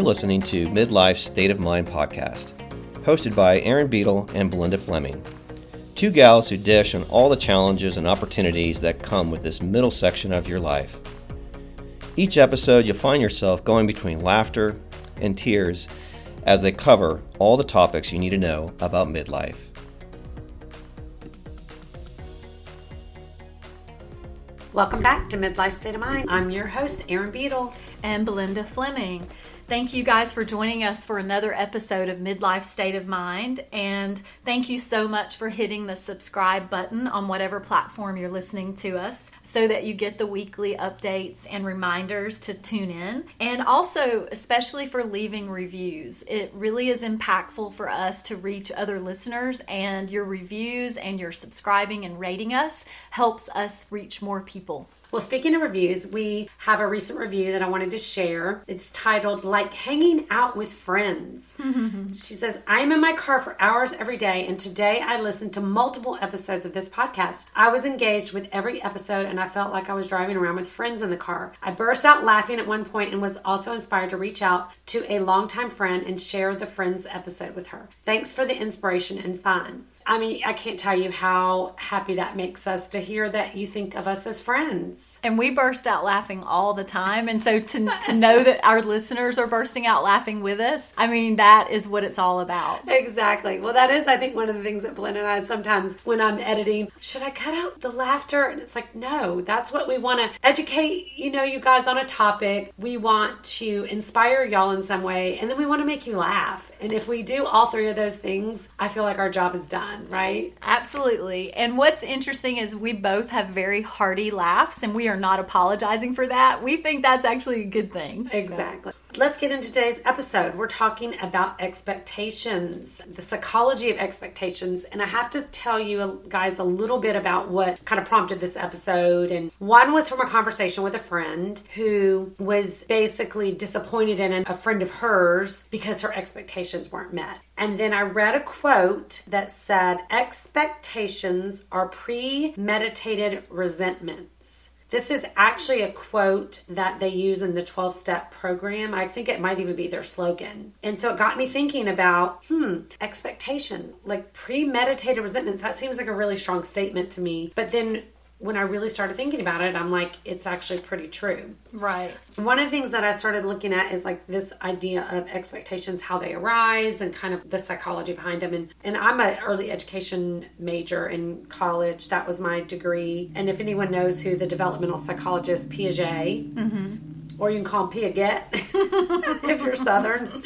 You're listening to Midlife State of Mind podcast, hosted by Erin Beadle and Belinda Fleming. Two gals who dish on all the challenges and opportunities that come with this middle section of your life. Each episode, you'll find yourself going between laughter and tears as they cover all the topics you need to know about midlife. Welcome back to Midlife State of Mind. I'm your host, Erin Beadle. And Belinda Fleming. Thank you guys for joining us for another episode of Midlife State of Mind. And thank you so much for hitting the subscribe button on whatever platform you're listening to us so that you get the weekly updates and reminders to tune in. And also, especially for leaving reviews, it really is impactful for us to reach other listeners. And your reviews and your subscribing and rating us helps us reach more people. Well, speaking of reviews, we have a recent review that I wanted to share. It's titled Like Hanging Out with Friends. she says, I am in my car for hours every day, and today I listened to multiple episodes of this podcast. I was engaged with every episode, and I felt like I was driving around with friends in the car. I burst out laughing at one point and was also inspired to reach out to a longtime friend and share the Friends episode with her. Thanks for the inspiration and fun. I mean, I can't tell you how happy that makes us to hear that you think of us as friends. And we burst out laughing all the time. And so to, to know that our listeners are bursting out laughing with us, I mean, that is what it's all about. Exactly. Well, that is, I think, one of the things that Belinda and I sometimes, when I'm editing, should I cut out the laughter? And it's like, no, that's what we want to educate, you know, you guys on a topic. We want to inspire y'all in some way, and then we want to make you laugh. And if we do all three of those things, I feel like our job is done right? Absolutely. And what's interesting is we both have very hearty laughs, and we are not apologizing for that. We think that's actually a good thing. Exactly. So. Let's get into today's episode. We're talking about expectations, the psychology of expectations. And I have to tell you guys a little bit about what kind of prompted this episode. And one was from a conversation with a friend who was basically disappointed in a friend of hers because her expectations weren't met. And then I read a quote that said, Expectations are premeditated resentments. This is actually a quote that they use in the 12 step program. I think it might even be their slogan. And so it got me thinking about, hmm, expectation, like premeditated resentments. That seems like a really strong statement to me. But then when I really started thinking about it, I'm like, it's actually pretty true. Right. One of the things that I started looking at is like this idea of expectations, how they arise, and kind of the psychology behind them. And, and I'm an early education major in college. That was my degree. And if anyone knows who the developmental psychologist Piaget, mm-hmm or you can call him Piaget if you're Southern.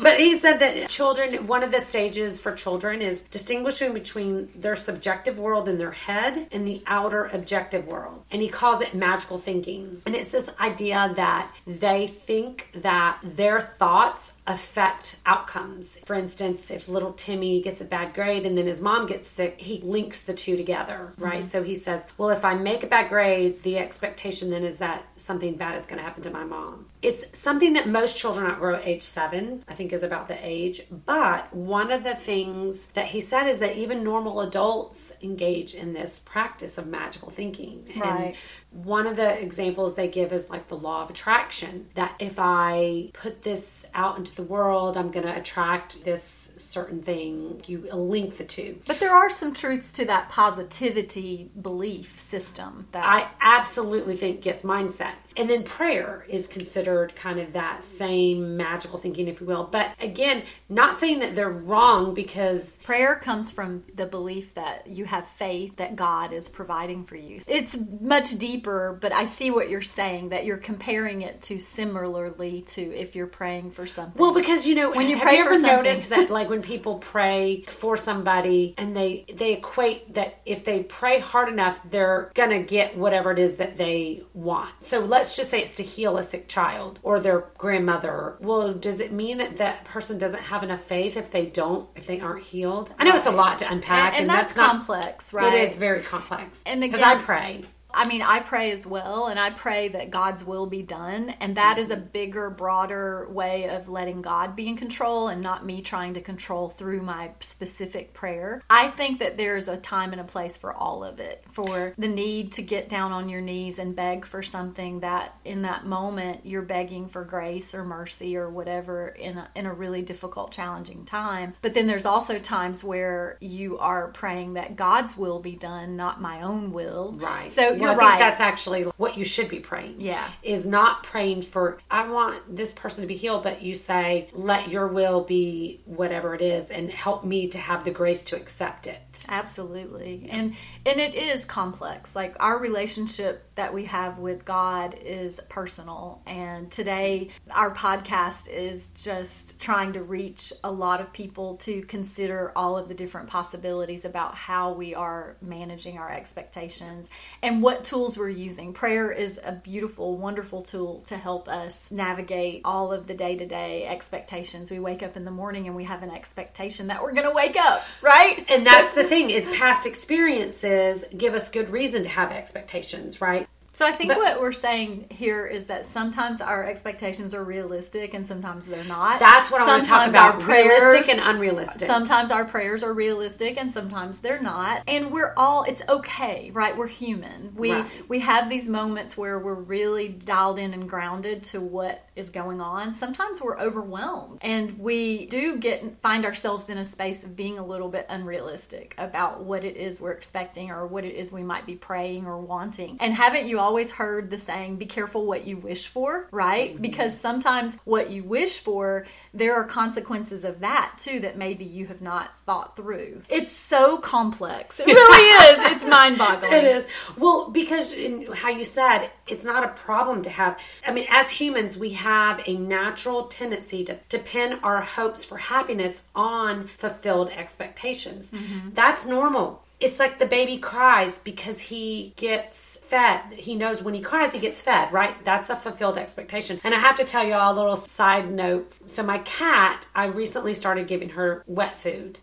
But he said that children, one of the stages for children is distinguishing between their subjective world in their head and the outer objective world. And he calls it magical thinking. And it's this idea that they think that their thoughts affect outcomes. For instance, if little Timmy gets a bad grade and then his mom gets sick, he links the two together, right? Mm-hmm. So he says, well, if I make a bad grade, the expectation then is that something bad is going to happen to my mom. It's something that most children outgrow at age seven, I think is about the age. But one of the things that he said is that even normal adults engage in this practice of magical thinking. Right. One of the examples they give is like the law of attraction that if I put this out into the world, I'm going to attract this certain thing. You link the two. But there are some truths to that positivity belief system that I absolutely think yes, mindset. And then prayer is considered kind of that same magical thinking, if you will. But again, not saying that they're wrong because prayer comes from the belief that you have faith that God is providing for you. It's much deeper, but I see what you're saying that you're comparing it to similarly to if you're praying for something. Well, because you know, when you pray for something, you noticed that like when people pray for somebody and they they equate that if they pray hard enough, they're gonna get whatever it is that they want. So let's just say it's to heal a sick child or their grandmother. Well, does it mean that that person doesn't have enough faith if they don't, if they aren't healed? I know right. it's a lot to unpack, and, and, and that's, that's, complex, right? It is very complex. And because I pray. I mean, I pray as well, and I pray that God's will be done. And that is a mm-hmm. bigger, broader way of letting God be in control and not me trying to control through my specific prayer. I think that there's a time and a place for all of it, for the need to get down on your knees and beg for something that in that moment you're begging for grace or mercy or whatever in a, in a really difficult, challenging time. But then there's also times where you are praying that God's will be done, not my own will. Right. So Well, you're I think right. that's actually what you should be praying. Yeah. Is not praying for, I want this person to be healed, but you say, let your will be whatever it is and help me to have the grace to accept it. Absolutely. And and it is complex. Like our relationship that we have with God is personal and today our podcast is just trying to reach a lot of people to consider all of the different possibilities about how we are managing our expectations and what tools we're using. Prayer is a beautiful, wonderful tool to help us navigate all of the day-to-day expectations. We wake up in the morning and we have an expectation that we're going to wake up, right? And that's the thing is past experiences give us good reason to have expectations, right? So I think But- what we're saying here is that sometimes our expectations are realistic and sometimes they're not. That's what I want to talk Sometimes about. our prayers- realistic and unrealistic. Sometimes our prayers are realistic and sometimes they're not. And we're all it's okay, right? We're human. We Right. we have these moments where we're really dialed in and grounded to what is going on. Sometimes we're overwhelmed and we do get find ourselves in a space of being a little bit unrealistic about what it is we're expecting or what it is we might be praying or wanting. And haven't you always heard the saying be careful what you wish for, right? Mm-hmm. Because sometimes what you wish for, there are consequences of that too that maybe you have not thought through. It's so complex. It really is. It's mind-boggling. It is. Well, because in how you said, it's not a problem to have. I mean, as humans, we have a natural tendency to, to pin our hopes for happiness on fulfilled expectations. Mm-hmm. That's normal. It's like the baby cries because he gets fed. He knows when he cries, he gets fed, right? That's a fulfilled expectation. And I have to tell you all a little side note. So, my cat, I recently started giving her wet food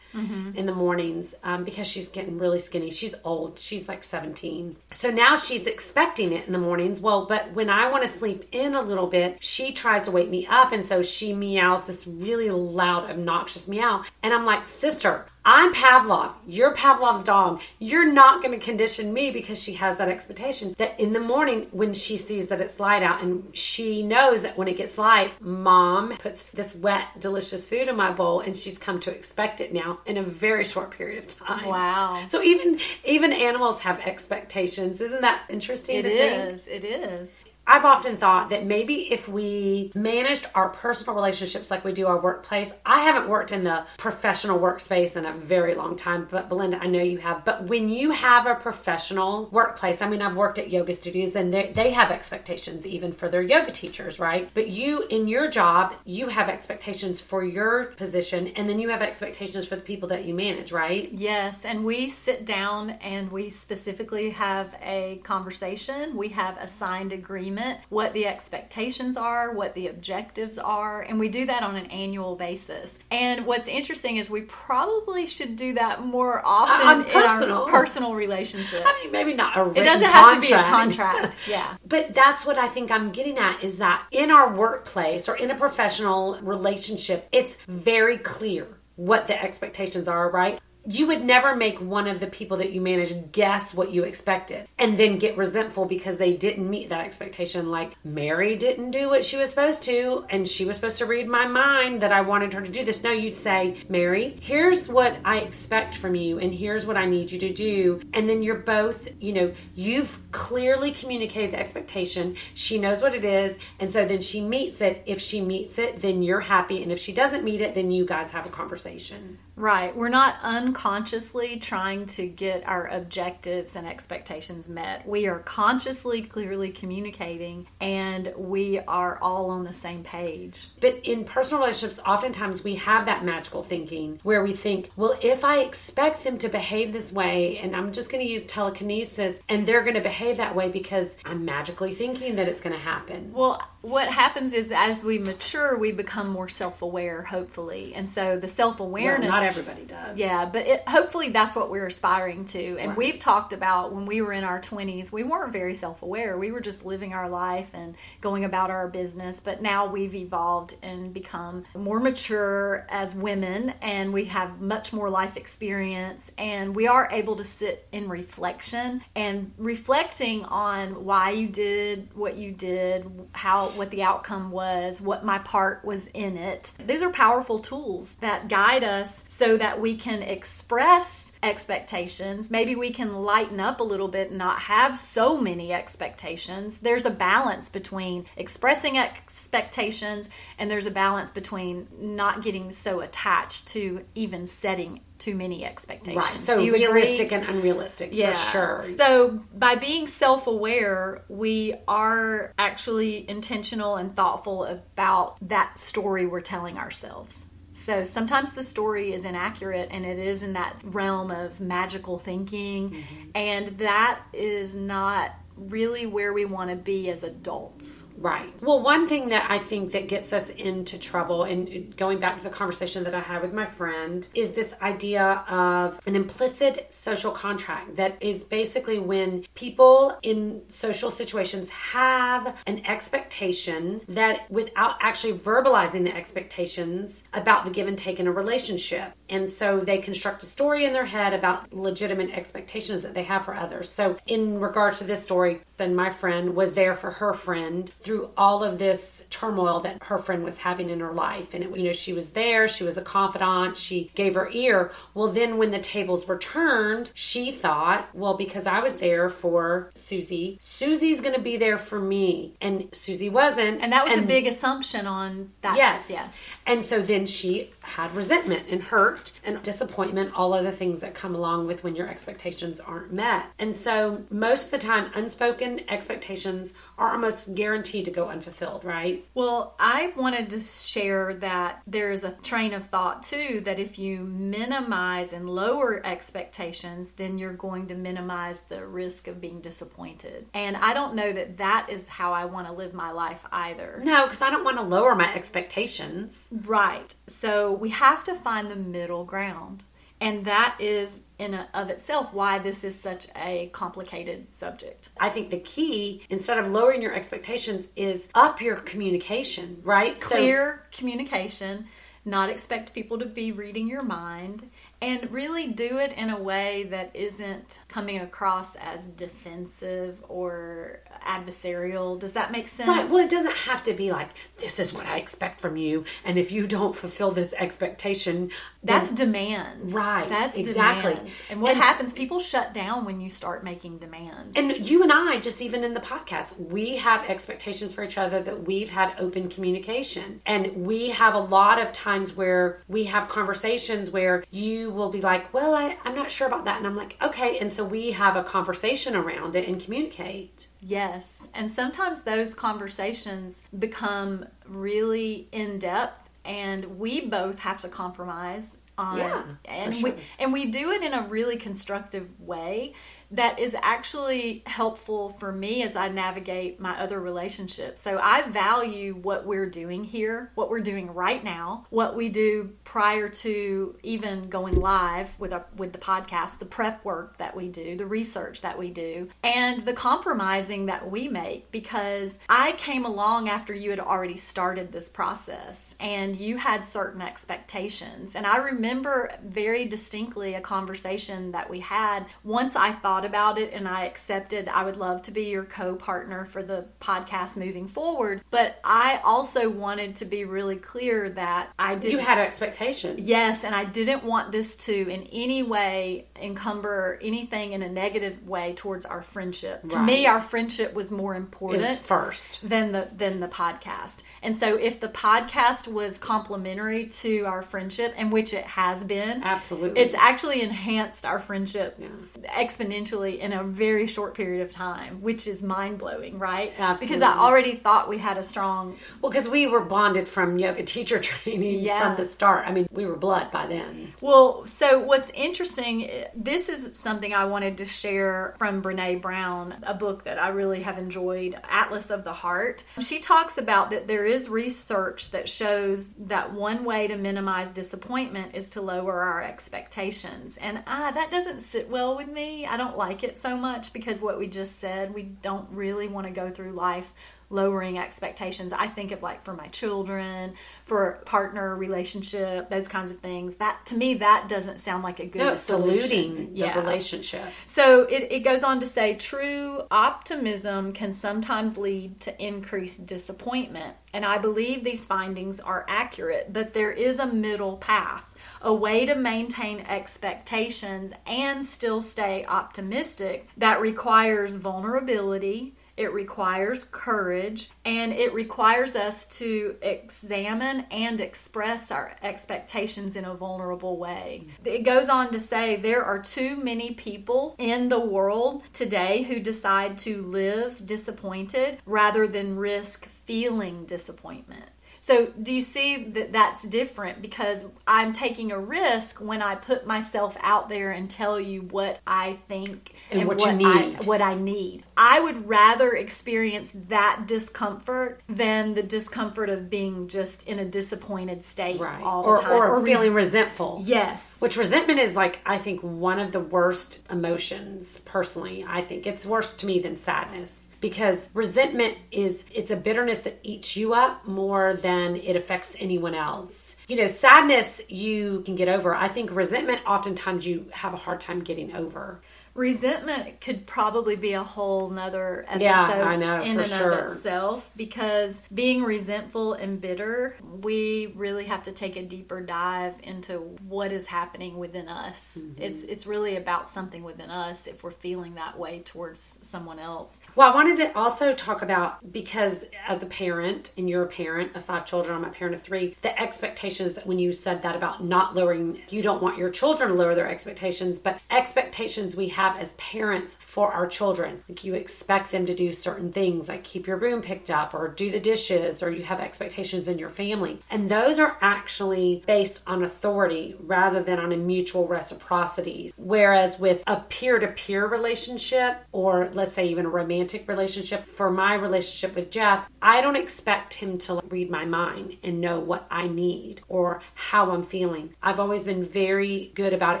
in the mornings um, because she's getting really skinny. She's old. She's like 17. So now she's expecting it in the mornings. Well, but when I want to sleep in a little bit, she tries to wake me up. And so she meows this really loud, obnoxious meow. And I'm like, sister, I'm Pavlov. You're Pavlov's dog. You're not going to condition me because she has that expectation that in the morning when she sees that it's light out and she knows that when it gets light, mom puts this wet, delicious food in my bowl and she's come to expect it now in a very short period of time. Wow. So even even animals have expectations. Isn't that interesting It to think? is. It is. I've often thought that maybe if we managed our personal relationships like we do our workplace, I haven't worked in the professional workspace in a very long time, but Belinda, I know you have. But when you have a professional workplace, I mean, I've worked at yoga studios and they, they have expectations even for their yoga teachers, right? But you, in your job, you have expectations for your position and then you have expectations for the people that you manage, right? Yes, and we sit down and we specifically have a conversation. We have a signed agreement, what the expectations are, what the objectives are, and we do that on an annual basis. And what's interesting is we probably should do that more often in personal. our personal relationships. I mean, maybe not a it doesn't have to be a contract. contract. Yeah. But that's what I think I'm getting at is that in our workplace or in a professional relationship, it's very clear what the expectations are, right? You would never make one of the people that you manage guess what you expected and then get resentful because they didn't meet that expectation. Like Mary didn't do what she was supposed to, and she was supposed to read my mind that I wanted her to do this. No, you'd say, Mary, here's what I expect from you, and here's what I need you to do. And then you're both, you know, you've clearly communicated the expectation. She knows what it is, and so then she meets it. If she meets it, then you're happy, and if she doesn't meet it, then you guys have a conversation. Right. We're not unconsciously trying to get our objectives and expectations met. We are consciously, clearly communicating, and we are all on the same page. But in personal relationships, oftentimes we have that magical thinking where we think, well, if I expect them to behave this way, and I'm just going to use telekinesis, and they're going to behave that way because I'm magically thinking that it's going to happen. Well, what happens is as we mature, we become more self aware, hopefully. And so the self awareness. Well, not everybody does. Yeah, but it, hopefully that's what we're aspiring to. And Right. we've talked about when we were in our 20s, we weren't very self aware. We were just living our life and going about our business. But now we've evolved and become more mature as women, and we have much more life experience. And we are able to sit in reflection and reflecting on why you did what you did, how what the outcome was, what my part was in it. These are powerful tools that guide us so that we can express expectations. Maybe we can lighten up a little bit and not have so many expectations. There's a balance between expressing expectations and there's a balance between not getting so attached to even setting too many expectations. Right. So you agree? realistic and unrealistic Yeah. for sure. So by being self aware, we are actually intentional and thoughtful about that story we're telling ourselves. So sometimes the story is inaccurate and it is in that realm of magical thinking, mm-hmm. and that is not really where we want to be as adults. Right. Well, one thing that I think that gets us into trouble, and going back to the conversation that I had with my friend, is this idea of an implicit social contract that is basically when people in social situations have an expectation that without actually verbalizing the expectations about the give and take in a relationship. And so they construct a story in their head about legitimate expectations that they have for others. So, in regards to this story, then my friend was there for her friend through all of this turmoil that her friend was having in her life. And, it, you know, she was there, she was a confidant, she gave her ear. Well, then when the tables were turned, she thought, well, because I was there for Susie, Susie's going to be there for me. And Susie wasn't. And that was a big assumption on that. Yes. Yes. And so then she had resentment and hurt and disappointment, all of the things that come along with when your expectations aren't met. And so most of the time, unspoken expectations are almost guaranteed to go unfulfilled, right? Well, I wanted to share that there's a train of thought too that if you minimize and lower expectations, then you're going to minimize the risk of being disappointed. And I don't know that that is how I want to live my life either. No, because I don't want to lower my expectations. Right. So we have to find the middle ground. And that is in a, of itself why this is such a complicated subject. I think the key, instead of lowering your expectations, is up your communication, right? So- clear communication, not expect people to be reading your mind, and really do it in a way that isn't coming across as defensive or adversarial. Does that make sense? Right. Well, it doesn't have to be like, this is what I expect from you. And if you don't fulfill this expectation, That's demands. Right, That's exactly. demands. And what And- happens? People shut down when you start making demands. And you and I, just even in the podcast, we have expectations for each other that we've had open communication. And we have a lot of times where we have conversations where you will be like, Well, I, I'm not sure about that. And I'm like, Okay. And so we have a conversation around it and communicate. Yes. And sometimes those conversations become really in depth and we both have to compromise on Yeah, and for we and we do it in a really constructive way that is actually helpful for me as I navigate my other relationships. So I value what we're doing here, what we're doing right now, what we do prior to even going live with a, with the podcast, the prep work that we do, the research that we do, and the compromising that we make because I came along after you had already started this process and you had certain expectations. And I remember very distinctly a conversation that we had once I thought about it and I accepted I would love to be your co partner for the podcast moving forward. But I also wanted to be really clear that I didn't. You had expectations. Yes, and I didn't want this to in any way encumber anything in a negative way towards our friendship. To me, our friendship was more important Is first. than the than the podcast. And so if the podcast was complementary to our friendship, and which it has been, Absolutely. it's actually enhanced our friendship exponentially exponentially in a very short period of time, which is mind blowing, right? Absolutely. Because I already thought we had a strong. Well, because we were bonded from yoga teacher training Yeah. from the start. I mean, we were blood by then. Well, so what's interesting, this is something I wanted to share from Brene Brown, a book that I really have enjoyed, Atlas of the Heart. She talks about that there is research that shows that one way to minimize disappointment is to lower our expectations. And ah, that doesn't sit well with me. I don't like it so much because what we just said, we don't really want to go through life lowering expectations. I think of like for my children, for partner relationship, those kinds of things. That to me, that doesn't sound like a good No, solution. diluting the Yeah. relationship. So it, it goes on to say true optimism can sometimes lead to increased disappointment. And I believe these findings are accurate, but there is a middle path. A way to maintain expectations and still stay optimistic that requires vulnerability, it requires courage, and it requires us to examine and express our expectations in a vulnerable way. It goes on to say there are too many people in the world today who decide to live disappointed rather than risk feeling disappointment. So, do you see that that's different? Because I'm taking a risk when I put myself out there and tell you what I think And what you I, need. what I need. I would rather experience that discomfort than the discomfort of being just in a disappointed state Right. all or, the time. or, res- feeling resentful. yes, Which resentment is like, I think, one of the worst emotions, personally. I think it's worse to me than sadness because resentment is, it's a bitterness that eats you up more than it affects anyone else. You know, sadness you can get over. I think resentment, oftentimes, you have a hard time getting over. Resentment could probably be a whole nother episode Yeah, I know, in for and sure. of itself because being resentful and bitter we really have to take a deeper dive into what is happening within us Mm-hmm. it's it's really about something within us if we're feeling that way towards someone else Well, I wanted to also talk about because as a parent, and you're a parent of five children, I'm a parent of three, the expectations that when you said that about not lowering, you don't want your children to lower their expectations, but expectations we have as parents for our children. Like you expect them to do certain things, like keep your room picked up or do the dishes, or you have expectations in your family. And those are actually based on authority rather than on a mutual reciprocity. Whereas with a peer to peer relationship, or let's say even a romantic relationship, for my relationship with Jeff, I don't expect him to read my mind and know what I need or how I'm feeling. I've always been very good about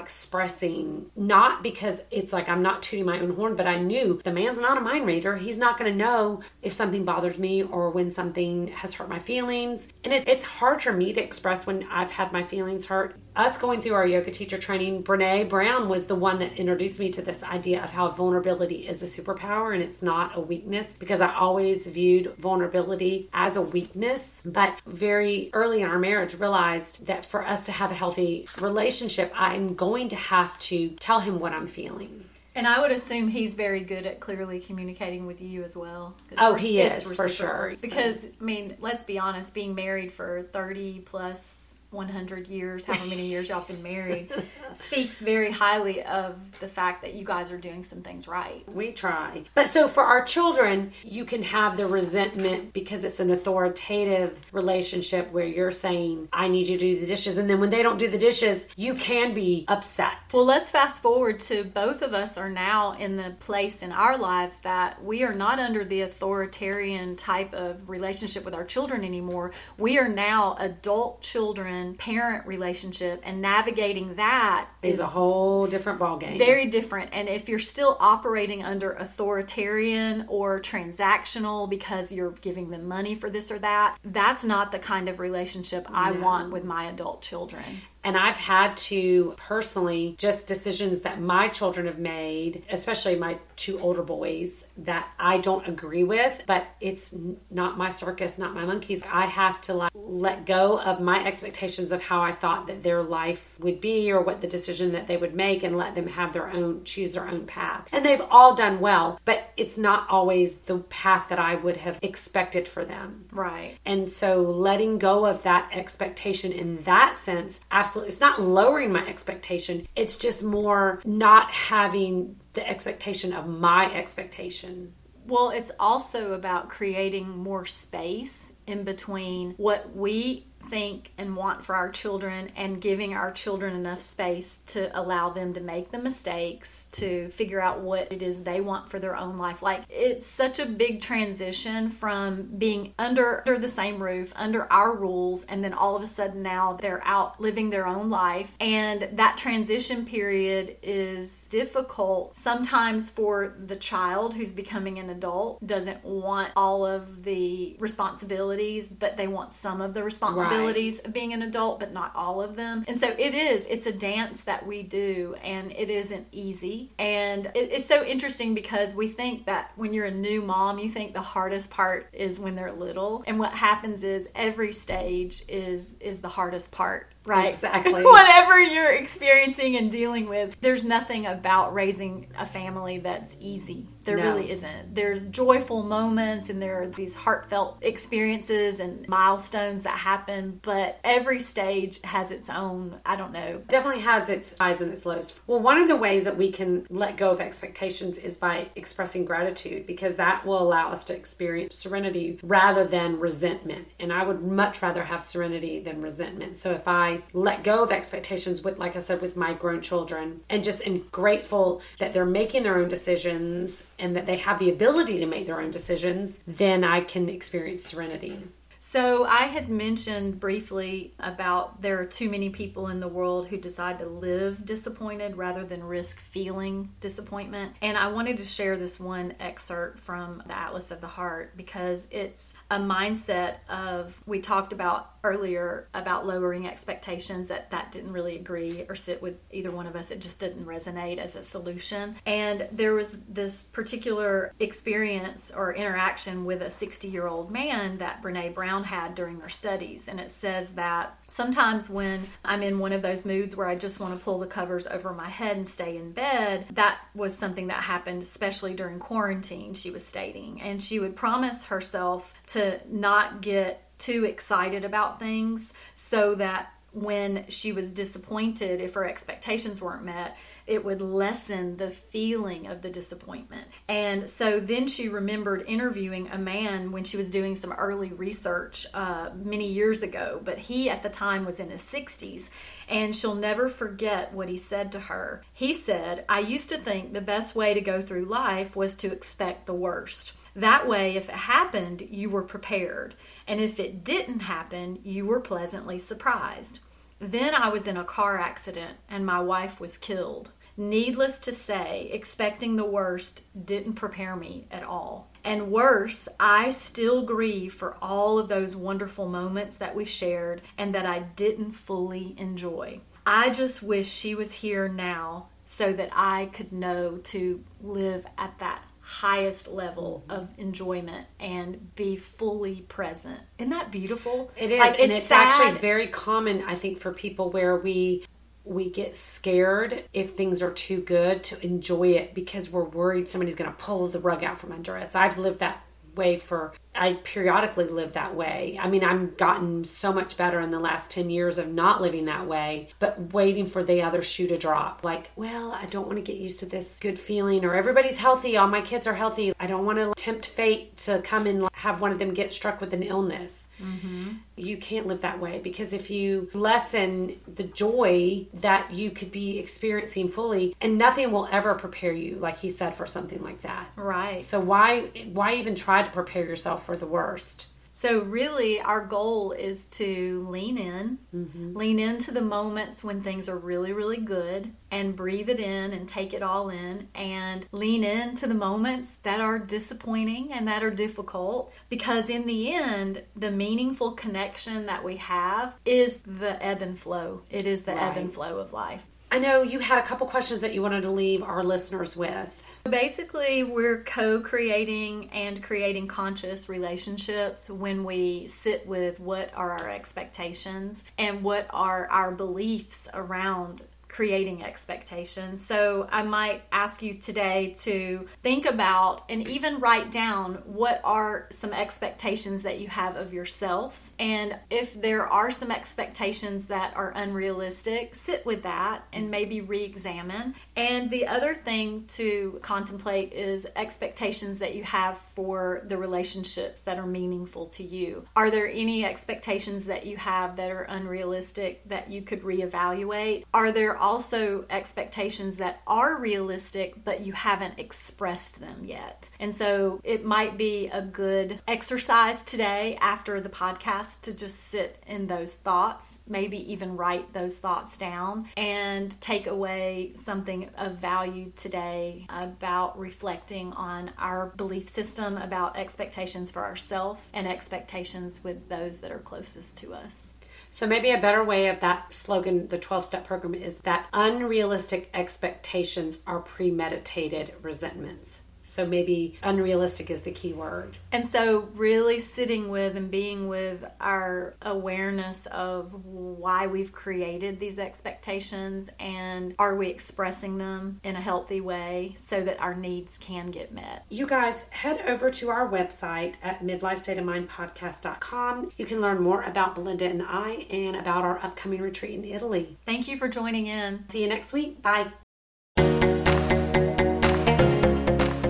expressing, not because it's like I'm not tooting my own horn, but I knew the man's not a mind reader. He's not going to know if something bothers me or when something has hurt my feelings. And it, it's hard for me to express when I've had my feelings hurt. Us going through our yoga teacher training, Brene Brown was the one that introduced me to this idea of how vulnerability is a superpower and it's not a weakness because I always viewed vulnerability as a weakness. But very early in our marriage, realized that for us to have a healthy relationship, I'm going to have to tell him what I'm feeling. and i would assume he's very good at clearly communicating with you as well Oh, he is, for sure. Because i mean let's be honest being married for 30 plus 100 years however many years y'all been married speaks very highly of the fact that you guys are doing some things right We try. But so for our children, you can have the resentment because it's an authoritative relationship where you're saying, I need you to do the dishes. And then when they don't do the dishes, you can be upset. Well, let's fast forward to both of us are now in the place in our lives that we are not under the authoritarian type of relationship with our children anymore. We are now adult children parent relationship, and navigating that is a whole different ballgame. very different. And if you're still operating under authoritarian or transactional because you're giving them money for this or that, that's not the kind of relationship I want with my adult children. And I've had to personally, just decisions that my children have made, especially my two older boys, that I don't agree with, but it's not my circus, not my monkeys. I have to like let go of my expectations of how I thought that their life would be or what the decision that they would make and let them have their own, choose their own path. And they've all done well, but it's not always the path that I would have expected for them. Right. And so letting go of that expectation in that sense, absolutely, it's not lowering my expectation. It's just more not having the expectation of my expectation. Well, it's also about creating more space in between what we think and want for our children and giving our children enough space to allow them to make the mistakes, to figure out what it is they want for their own life. Like it's such a big transition from being under, under the same roof, under our rules, and then all of a sudden now they're out living their own life. And that transition period is difficult sometimes for the child who's becoming an adult, doesn't want all of the responsibilities, but they want some of the responsibilities. Right responsibilities right. of being an adult, but not all of them. And so it is, it's a dance that we do, and it isn't easy. And it, it's so interesting because we think that when you're a new mom, you think the hardest part is when they're little. And what happens is every stage is is the hardest part right? Exactly. Whatever you're experiencing and dealing with, there's nothing about raising a family that's easy. There no. really isn't. There's joyful moments and there are these heartfelt experiences and milestones that happen, but every stage has its own, I don't know. Definitely has its highs and its lows. Well, one of the ways that we can let go of expectations is by expressing gratitude because that will allow us to experience serenity rather than resentment. And I would much rather have serenity than resentment. So if I let go of expectations with, like I said, with my grown children and just am grateful that they're making their own decisions and that they have the ability to make their own decisions, then I can experience serenity. So, I had mentioned briefly about there are too many people in the world who decide to live disappointed rather than risk feeling disappointment. And I wanted to share this one excerpt from the Atlas of the Heart because it's a mindset of, we talked about earlier about lowering expectations that that didn't really agree or sit with either one of us it just didn't resonate as a solution and there was this particular experience or interaction with a 60 year old man that brene brown had during her studies and it says that sometimes when i'm in one of those moods where i just want to pull the covers over my head and stay in bed that was something that happened especially during quarantine she was stating. And she would promise herself to not get too excited about things so that when she was disappointed, if her expectations weren't met, it would lessen the feeling of the disappointment. And so then she remembered interviewing a man when she was doing some early research uh, many years ago, but he at the time was in his 60s. And she'll never forget what he said to her. He said, I used to think the best way to go through life was to expect the worst. That way, if it happened, you were prepared. And if it didn't happen, you were pleasantly surprised. Then I was in a car accident and my wife was killed. Needless to say, expecting the worst didn't prepare me at all. And worse, I still grieve for all of those wonderful moments that we shared and that I didn't fully enjoy. I just wish she was here now so that I could know to live at that highest level of enjoyment and be fully present. Isn't that beautiful? It is, like, and it's, it's actually very common, I think, for people where we we get scared if things are too good to enjoy it because we're worried somebody's going to pull the rug out from under us. I've lived that way for I periodically live that way. I mean, I've gotten so much better in the last 10 years of not living that way, but waiting for the other shoe to drop. Like, well, I don't want to get used to this good feeling, or everybody's healthy, all my kids are healthy. I don't want to tempt fate to come and have one of them get struck with an illness. Mm-hmm. You can't live that way because if you lessen the joy that you could be experiencing fully, and nothing will ever prepare you, like he said, for something like that. Right. So why why even try to prepare yourself for the worst? So, really, our goal is to lean in, mm-hmm. lean into the moments when things are really, really good, and breathe it in and take it all in, and lean into the moments that are disappointing and that are difficult. Because, in the end, the meaningful connection that we have is the ebb and flow. It is the right. ebb and flow of life. I know you had a couple questions that you wanted to leave our listeners with. Basically, we're co creating and creating conscious relationships when we sit with what are our expectations and what are our beliefs around creating expectations. So I might ask you today to think about and even write down what are some expectations that you have of yourself. And if there are some expectations that are unrealistic, sit with that and maybe re examine. And the other thing to contemplate is expectations that you have for the relationships that are meaningful to you. Are there any expectations that you have that are unrealistic that you could reevaluate? Are there also expectations that are realistic but you haven't expressed them yet? And so it might be a good exercise today after the podcast to just sit in those thoughts, maybe even write those thoughts down and take away something of value today about reflecting on our belief system about expectations for ourselves and expectations with those that are closest to us. So maybe a better way of that slogan, the 12 step program, is that unrealistic expectations are premeditated resentments. So maybe unrealistic is the key word. And so, really sitting with and being with our awareness of why we've created these expectations and are we expressing them in a healthy way so that our needs can get met. You guys head over to our website at midlifestateofmindpodcast.com. You can learn more about Belinda and I and about our upcoming retreat in Italy. Thank you for joining in. See you next week. Bye.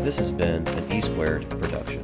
This has been an E Squared production.